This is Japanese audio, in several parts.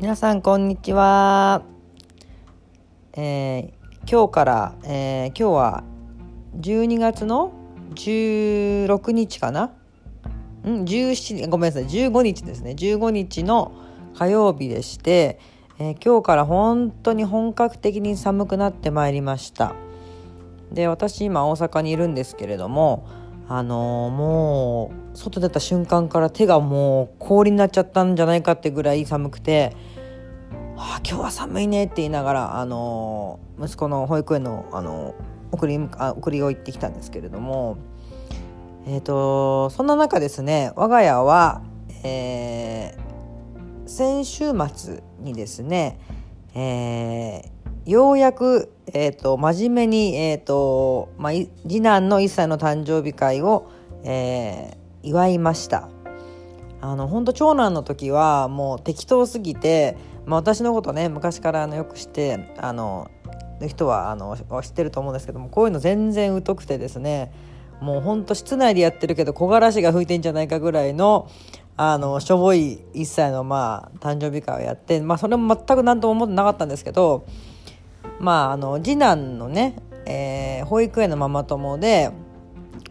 皆さんこんにちは、えー今日から、えー今日は12月の16日かな？ん17ごめんなさい。15日ですね。15日の火曜日でして、えー今日から本当に本格的に寒くなってまいりました。で私今大阪にいるんですけれどもあのーもう外出た瞬間から手がもう氷になっちゃったんじゃないかってぐらい寒くて「あ、今日は寒いね」って言いながら、あの息子の保育園の、あの送りあ送りを行ってきたんですけれどもえー、とそんな中ですね我が家は、えー先週末にですね、えーようやく、えー、と真面目に、えーとまあ、次男の1歳の誕生日会を、えー祝いました。あの本当長男の時はもう適当すぎて、まあ、私のことね昔からあのよく知ってあの人はあの知ってると思うんですけどもこういうの全然疎くてですねもうほんと室内でやってるけど木枯らしが吹いてんじゃないかぐらいのあのしょぼい1歳のまあ誕生日会をやって、まあ、それも全く何とも思ってなかったんですけどまああの次男のね、えー保育園のママ友で、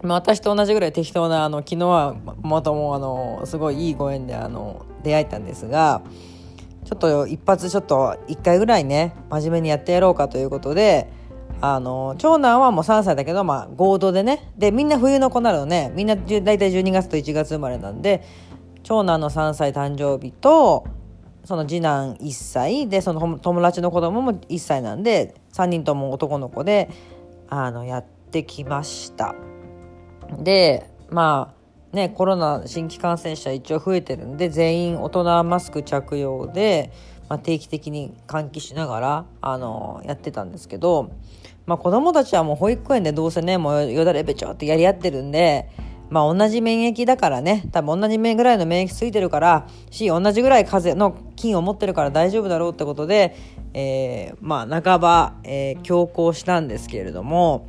まあ、私と同じぐらい適当なあの昨日はママ友あのすごいいいご縁であの出会えたんですがちょっと一発ちょっと1回ぐらいね真面目にやってやろうかということであの長男はもう3歳だけど、まあ、合同でね。でみんな冬の子なのね。みんな大体12月と1月生まれなんで長男の3歳誕生日とその次男1歳。でその友達の子供も1歳なんで3人とも男の子であのやってきました。でまあねコロナ新規感染者一応増えてるんで全員大人マスク着用で、まあ、定期的に換気しながらあのやってたんですけど、まあ、子供たちはもう保育園でどうせねもうよだれべちょってやり合ってるんで。まあ同じ免疫だからね多分同じぐらいの免疫ついてるからし同じぐらい風邪の菌を持ってるから大丈夫だろうってことで、えーまあ半ば、えー強行したんですけれども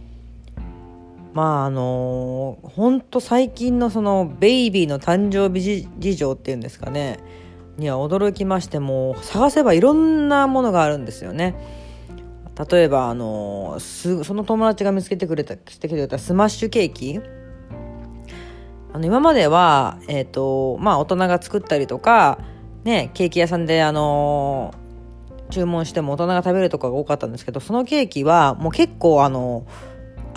まああのー、ほんと最近のそのベイビーの誕生日事情っていうんですかねには驚きましても探せばいろんなものがあるんですよね。例えばあのーすその友達が見つけてくれたしてくれたスマッシュケーキあの今までは、えっとまあ、大人が作ったりとか、ね、ケーキ屋さんで、あの注文しても大人が食べるとかが多かったんですけどそのケーキはもう結構、あの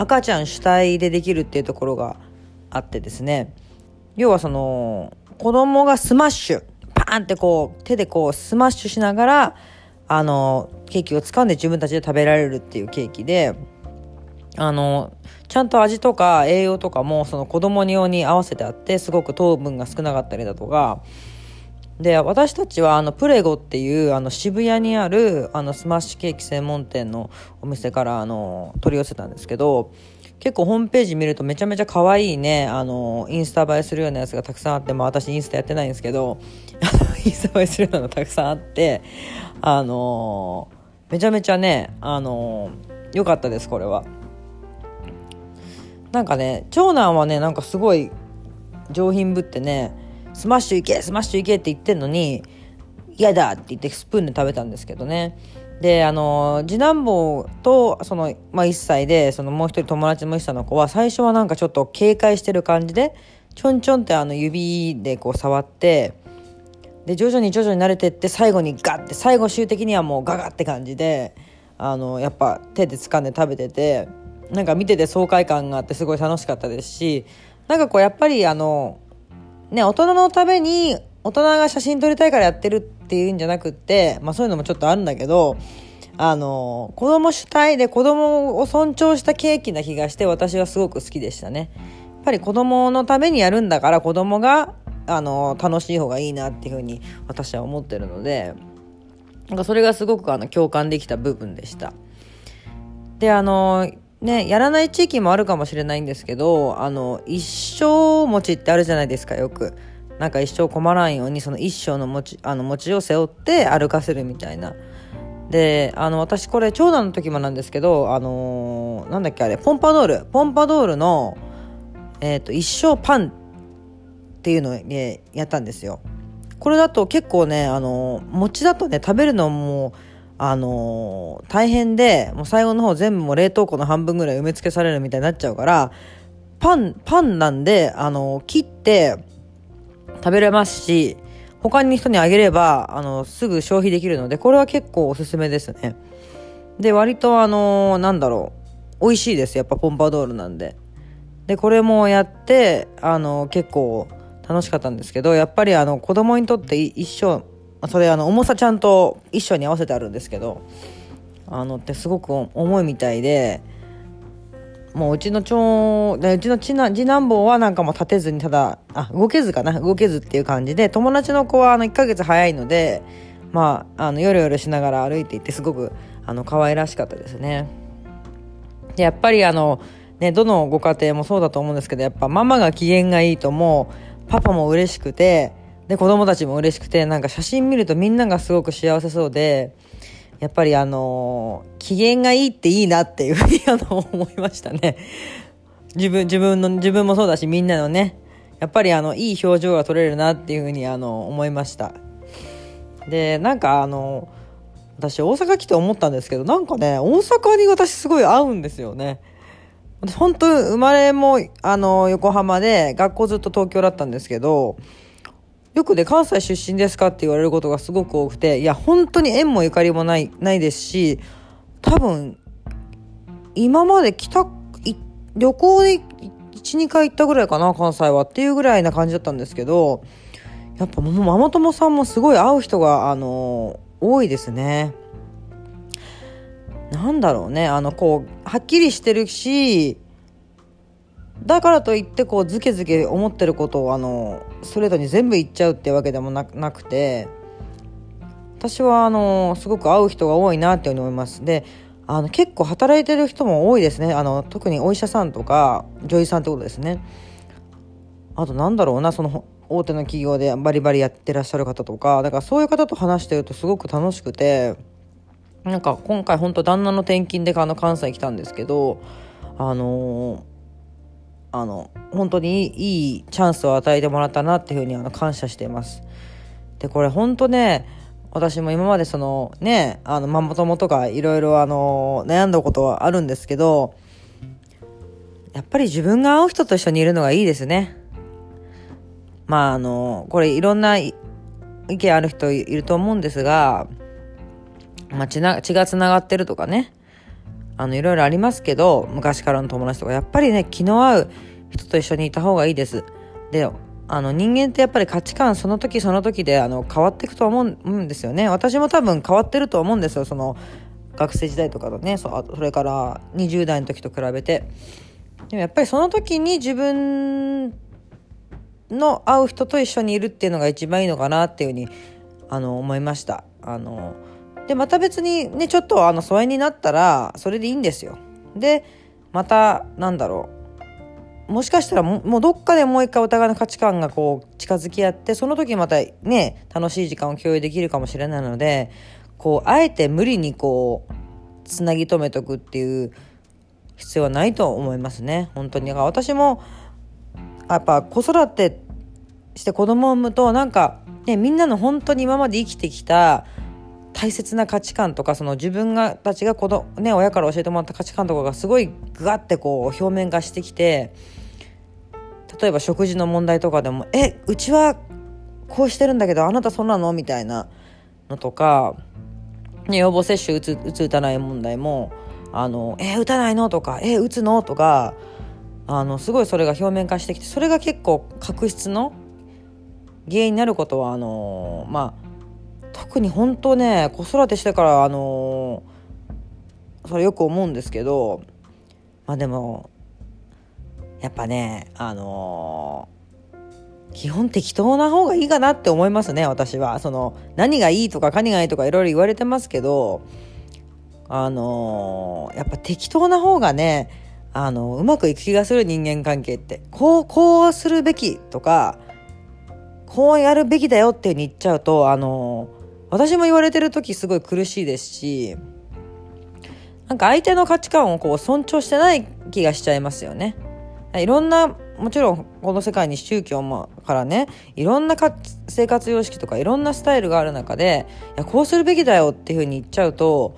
赤ちゃん主体でできるっていうところがあってですね。要はその子供がスマッシュ。パーンってこう手でこうスマッシュしながらあのケーキを掴んで自分たちで食べられるっていうケーキであのちゃんと味とか栄養とかもその子供に用に合わせてあってすごく糖分が少なかったりだとかで私たちはあのプレゴっていうあの渋谷にあるあのスマッシュケーキ専門店のお店からあの取り寄せたんですけど結構ホームページ見るとめちゃめちゃ可愛いねあのインスタ映えするようなやつがたくさんあって、まあ、私インスタやってないんですけど インスタ映えするようなのたくさんあってあのめちゃめちゃねあの良かったですこれは。なんかね長男はねなんかすごい上品ぶってねスマッシュいけスマッシュいけって言ってんのに嫌だって言ってスプーンで食べたんですけどね。であの次男坊とその、まあ、1歳でそのもう一人友達の1歳の子は最初はなんかちょっと警戒してる感じでちょんちょんってあの指でこう触ってで徐々に徐々に慣れてって最後にガッて最後終的にはもうガガって感じであのやっぱ手で掴んで食べててなんか見てて爽快感があってすごい楽しかったですしなんかこうやっぱりあのね大人のために大人が写真撮りたいからやってるっていうんじゃなくって、まあ、そういうのもちょっとあるんだけどあの子供主体で子供を尊重したケーキな気がして私はすごく好きでしたね。やっぱり子供のためにやるんだから子供があの楽しい方がいいなっていうふうに私は思ってるのでなんかそれがすごくあの共感できた部分でした。であのねやらない地域もあるかもしれないんですけどあの一生餅ってあるじゃないですかよく。なんか一生困らんようにその一生の餅あの餅を背負って歩かせるみたいな。であの私これ長男の時もなんですけどあのーなんだっけあれポンパドールポンパドールの、えー、と一生パンっていうのを、ね、やったんですよこれだと結構ねあの餅だとね食べるのもあの大変でもう最後の方全部も冷凍庫の半分ぐらい埋め付けされるみたいになっちゃうからパンパンなんであの切って食べれますし他に人にあげればあのすぐ消費できるのでこれは結構おすすめですね。で割とあのなんだろう美味しいです。やっぱポンパドールなんで。でこれもやってあの結構楽しかったんですけどやっぱりあの子供にとって一緒それあの重さちゃんと一緒に合わせてあるんですけどあのってすごく重いみたいでもううちの長うちの次男坊はなんかも立てずにただあ動けずかな動けずっていう感じで友達の子はあの1ヶ月早いのでまああのよろよろしながら歩いていってすごくあの可愛らしかったですね。でやっぱりあのねどのご家庭もそうだと思うんですけどやっぱママが機嫌がいいともうパパも嬉しくてで子供たちも嬉しくてなんか写真見るとみんながすごく幸せそうでやっぱりあの機嫌がいいっていいなっていうふうに あの思いましたね。自分、自分の、自分もそうだしみんなのね、やっぱりあの、いい表情が撮れるなっていうふうにあの、思いました。で、なんかあの、私大阪来て思ったんですけど、なんかね、大阪に私すごい合うんですよね。本当生まれもあの横浜で学校ずっと東京だったんですけどよくね、関西出身ですかって言われることがすごく多くて、いや、本当に縁もゆかりもない、ないですし、多分、今まで来た、旅行で1、2回行ったぐらいかな、関西はっていうぐらいな感じだったんですけど、やっぱもうママ友さんもすごい会う人が、あの多いですね。なんだろうね、あの、こう、はっきりしてるし、だからといってこうずけずけ思ってることをあのストレートに全部言っちゃうってわけでもなくて私はあのすごく会う人が多いなっていうふうに思います。であの結構働いてる人も多いですね。あの特にお医者さんとか女医さんってことですね。あとなんだろうなその大手の企業でバリバリやってらっしゃる方とかだからそういう方と話してるとすごく楽しくてなんか今回本当旦那の転勤であの関西来たんですけどあのあの本当にいいチャンスを与えてもらったなっていうふうにあの感謝しています。でこれ本当ね私も今までそのねあのママ友とかいろいろあの悩んだことはあるんですけどやっぱり自分が会う人と一緒にいるのがいいですね。まああのこれいろんな意見ある人いると思うんですが、まあ、血な血がつながってるとかねあの、いろいろありますけど、昔からの友達とか、やっぱりね、気の合う人と一緒にいた方がいいです。で、あの、人間ってやっぱり価値観その時その時で、あの、変わっていくと思うんですよね。私も多分変わってると思うんですよ。その、学生時代とかとね、そそれから20代の時と比べて。でもやっぱりその時に自分の会う人と一緒にいるっていうのが一番いいのかなっていうふうに、あの、思いました。あの、でまた別にねちょっとあの疎遠になったらそれでいいんですよ。でまたなんだろう。もしかしたらもうどっかでもう一回お互いの価値観がこう近づき合ってその時またね楽しい時間を共有できるかもしれないのでこうあえて無理にこうつなぎ止めとくっていう必要はないと思いますね。本当に。私もやっぱ子育てして子供を産むとなんかねみんなの本当に今まで生きてきた大切な価値観とかその自分がたちが子供、ね、親から教えてもらった価値観とかがすごいグワッてこう表面化してきて例えば食事の問題とかでも「えうちはこうしてるんだけどあなたそんなの?」みたいなのとか、ね、予防接種打つ打つ打たない問題も「あのえ打たないの?」とか「え打つの?」とかあのすごいそれが表面化してきてそれが結構確執の原因になることはあのまあ特に本当ね子育てしてからあのー、それよく思うんですけどまあでもやっぱねあのー、基本適当な方がいいかなって思いますね私は。その何がいいとか何がいいとかいろいろ言われてますけどあのー、やっぱ適当な方がねあのうまくいく気がする人間関係ってこうこうするべきとかこうやるべきだよっていうに言っちゃうとあの私も言われてる時すごい苦しいですしなんか相手の価値観をこう尊重してない気がしちゃいますよね。いろんなもちろんこの世界に宗教もからねいろんな生活様式とかいろんなスタイルがある中でいやこうするべきだよっていうふうに言っちゃうと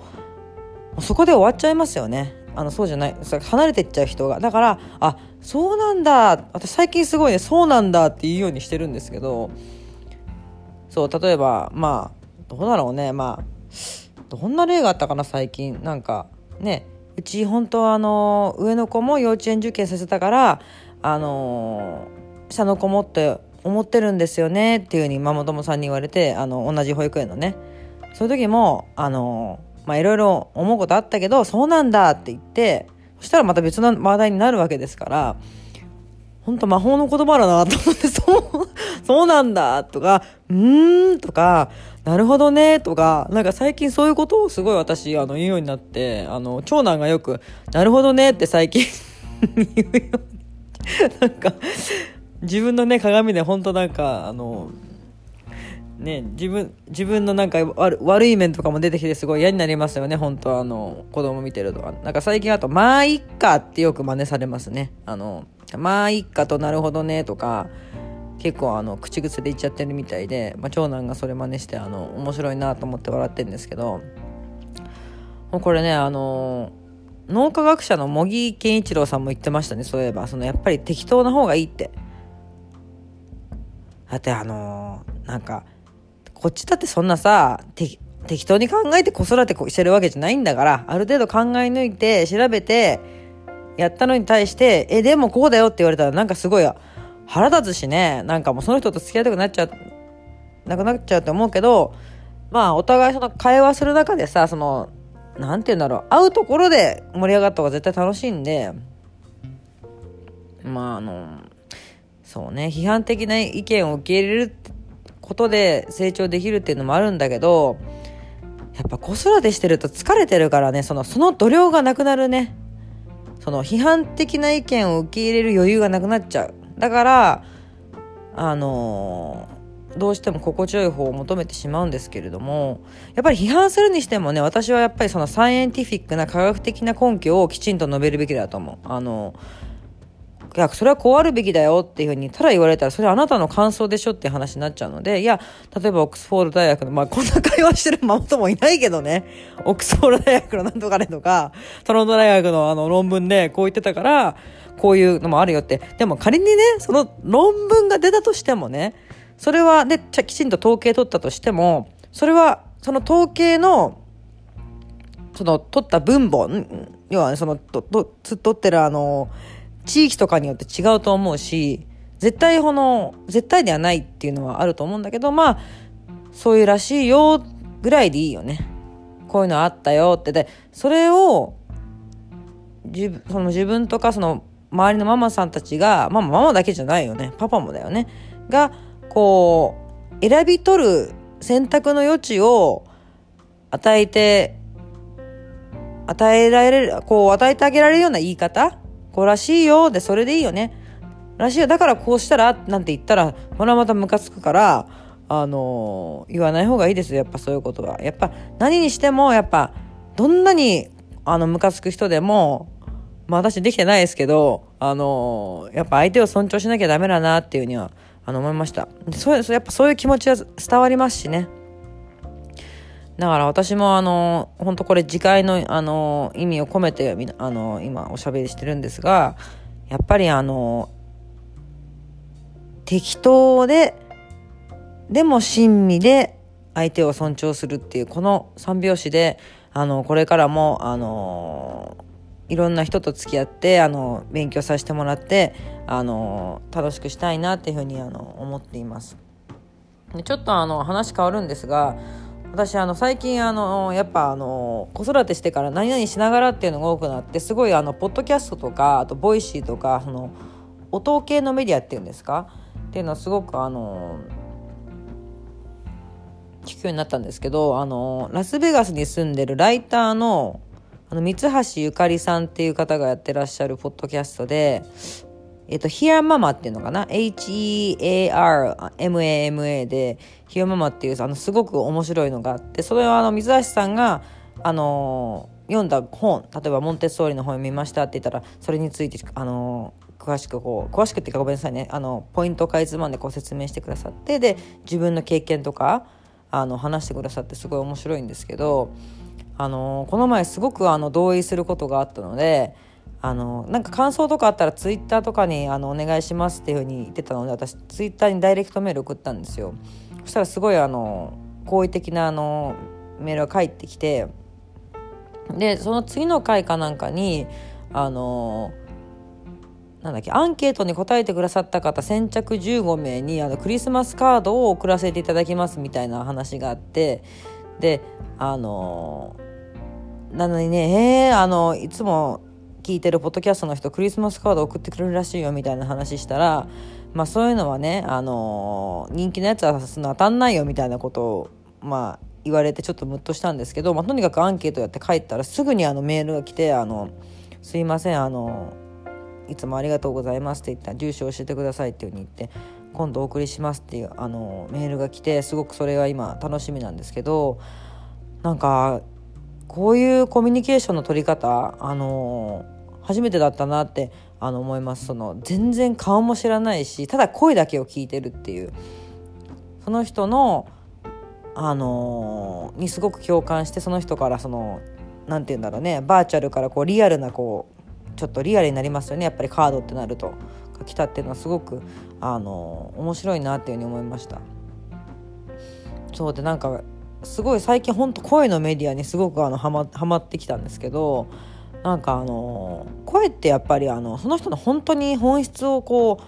そこで終わっちゃいますよね。あのそうじゃない。離れていっちゃう人が。だからあそうなんだ。私最近すごいねそうなんだって言うようにしてるんですけどそう例えばまあどうだろうね。まあどんな例があったかな最近。なんかね。うち本当はあの上の子も幼稚園受験させたからあの下の子もって思ってるんですよねっていうふうにママ友さんに言われてあの同じ保育園のね。その時もあのまあいろいろ思うことあったけどそうなんだって言ってそしたらまた別の話題になるわけですから本当魔法の言葉だなと思ってそうそうなんだとかうーんとかなるほどねとか、なんか最近そういうことをすごい私、あの、言うようになって、あの、長男がよく、なるほどねって最近 言うように、なんか、自分のね、鏡で本当なんか、あの、ね、自分、自分のなんか悪い面とかも出てきてすごい嫌になりますよね、本当あの、子供見てるとか。なんか最近あと、まあいっかってよく真似されますね。あの、まあいっかとなるほどねとか、結構あの口癖で言っちゃってるみたいで、まあ、長男がそれ真似してあの面白いなと思って笑ってるんですけどもうこれねあの脳科学者の茂木健一郎さんも言ってましたねそういえば。そのやっぱり適当な方がいいって。だってあのなんかこっちだってそんなさ適当に考えて子育てしてるわけじゃないんだからある程度考え抜いて調べてやったのに対してえでもこうだよって言われたらなんかすごい腹立つしねなんかもうその人と付き合いたくなっちゃうなくなっちゃうと思うけどまあお互いその会話する中でさその何て言うんだろう会うところで盛り上がった方が絶対楽しいんでまああのそうね批判的な意見を受け入れることで成長できるっていうのもあるんだけどやっぱ子育てしてると疲れてるからねそのその度量がなくなるね。その批判的な意見を受け入れる余裕がなくなっちゃう。だからあのどうしても心地よい方を求めてしまうんですけれどもやっぱり批判するにしてもね私はやっぱりそのサイエンティフィックな科学的な根拠をきちんと述べるべきだと思う。あのいや、それはこうあるべきだよっていうふうに、ただ言われたら、それはあなたの感想でしょって話になっちゃうので、いや、例えばオックスフォード大学の、まあ、こんな会話してるママ友いないけどね、オックスフォード大学のなんとかねとか、トロント大学のあの論文でこう言ってたから、こういうのもあるよって。でも仮にね、その論文が出たとしてもね、それはね、きちんと統計取ったとしても、それは、その統計の、その取った分母、要はね、その、と、と、取ってるあの、地域とかによって違うと思うし、絶対この、絶対ではないっていうのはあると思うんだけど、まあ、そういうらしいよ、ぐらいでいいよね。こういうのあったよって。で、それを、自分その自分とかその周りのママさんたちが、まあママだけじゃないよね。パパもだよね。が、こう、選び取る選択の余地を与えて、与えられる、こう、与えてあげられるような言い方？こうらしいよ。で、それでいいよね。らしいよ。だからこうしたらなんて言ったら、これはまたムカつくから、あのー、言わない方がいいですよ。やっぱそういうことは。やっぱ何にしても、やっぱ、どんなに、あの、ムカつく人でも、まあ私できてないですけど、あのー、やっぱ相手を尊重しなきゃダメだなっていうには、あの、思いました。そうやっぱそういう気持ちは伝わりますしね。だから私もあの、本当これ次回のあの、意味を込めて、あの、今おしゃべりしてるんですが、やっぱりあの、適当で、でも親身で相手を尊重するっていう、この三拍子で、あの、これからも、あの、いろんな人と付き合ってあの勉強させてもらってあの楽しくしたいなっていうふうにあの思っています。でちょっとあの話変わるんですが私あの最近あのやっぱあの子育てしてから何々しながらっていうのが多くなってすごいあのポッドキャストとかあと Voicy とかその音系のメディアっていうんですか？っていうのはすごくあの聞くようになったんですけどあのラスベガスに住んでるライターのの、三橋ゆかりさんっていう方がやってらっしゃるポッドキャストで、えっと、Hear Mama っていうのかな ?H-E-A-R-M-A-M-A で、Hear Mama っていう、あの、すごく面白いのがあって、それはあの、水橋さんが、あの読んだ本、例えばモンテッソーリの本読みましたって言ったら、それについて、あの詳しくこう詳しくっていうかごめんなさいねあのポイントをかいつまんでこう説明してくださってで自分の経験とかあの話してくださってすごい面白いんですけどあのこの前すごくあの同意することがあったのであのなんか感想とかあったらツイッターとかにあのお願いしますっていうふうに言ってたので私ツイッターにダイレクトメール送ったんですよ。そしたらすごいあの好意的なあのメールが返ってきてでその次の回かなんかにあのなんだっけアンケートに答えてくださった方先着15名にあのクリスマスカードを送らせていただきますみたいな話があってであのなのにねえー、あのいつも聞いてるポッドキャストの人クリスマスカード送ってくれるらしいよみたいな話したら、まあ、そういうのはね、あの人気のやつはさすの当たんないよみたいなことを、まあ、言われてちょっとムッとしたんですけど、まあ、とにかくアンケートやって帰ったらすぐにあのメールが来て「あのすいませんあのいつもありがとうございます」って言った「住所教えてください」っていうふうに言って「今度お送りします」っていうあのメールが来てすごくそれが今楽しみなんですけどなんかこういうコミュニケーションの取り方あの初めてだったなってあの思います。その全然顔も知らないしただ声だけを聞いてるっていう。その人のあの、にすごく共感してその人からその何て言うんだろうねバーチャルからこうリアルなこうちょっとリアルになりますよね。やっぱりカードってなると来たっていうのはすごくあの、面白いなっていうふうに思いました。そうでなんかすごい最近ほんと声のメディアにすごくあのはまはまってきたんですけどなんかあの声ってやっぱりあのその人の本当に本質をこ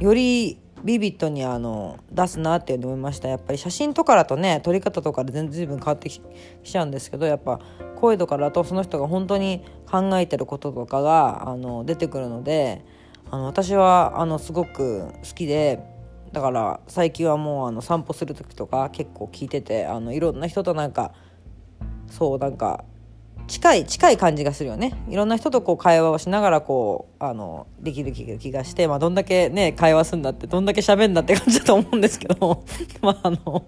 うよりビビッドにあの出すなって思いました。やっぱり写真とかだとね撮り方とかで全然随分変わってきちゃうんですけどやっぱ声とかだとその人が本当に考えてることとかがあの出てくるのであの私はあのすごく好きでだから最近はもうあの散歩する時とか結構聞いててあのいろんな人となんかそうなんか近い近い感じがするよねいろんな人とこう会話をしながらこうあのできる気がして、まあ、どんだけね会話すんだってどんだけ喋るんだって感じだと思うんですけど まああの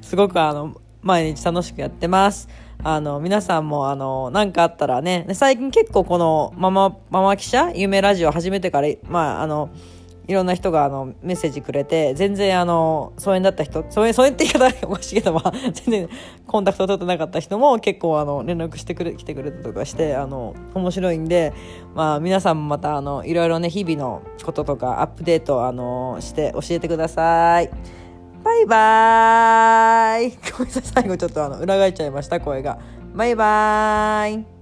すごくあの毎日楽しくやってます。あの皆さんもあの何かあったらね最近結構このママママ記者夢ラジオ始めてからまああのいろんな人があのメッセージくれて全然あの疎遠だった人疎遠疎遠って言い方がおかしいけど、まあ、全然コンタクト取ってなかった人も結構あの連絡してくれ来てくれたとかしてあの面白いんで、まあ、皆さんもまたあのいろいろね日々のこととかアップデートあのして教えてください。バイバーイごめんなさい最後ちょっとあの裏返っちゃいました声が。バイバーイ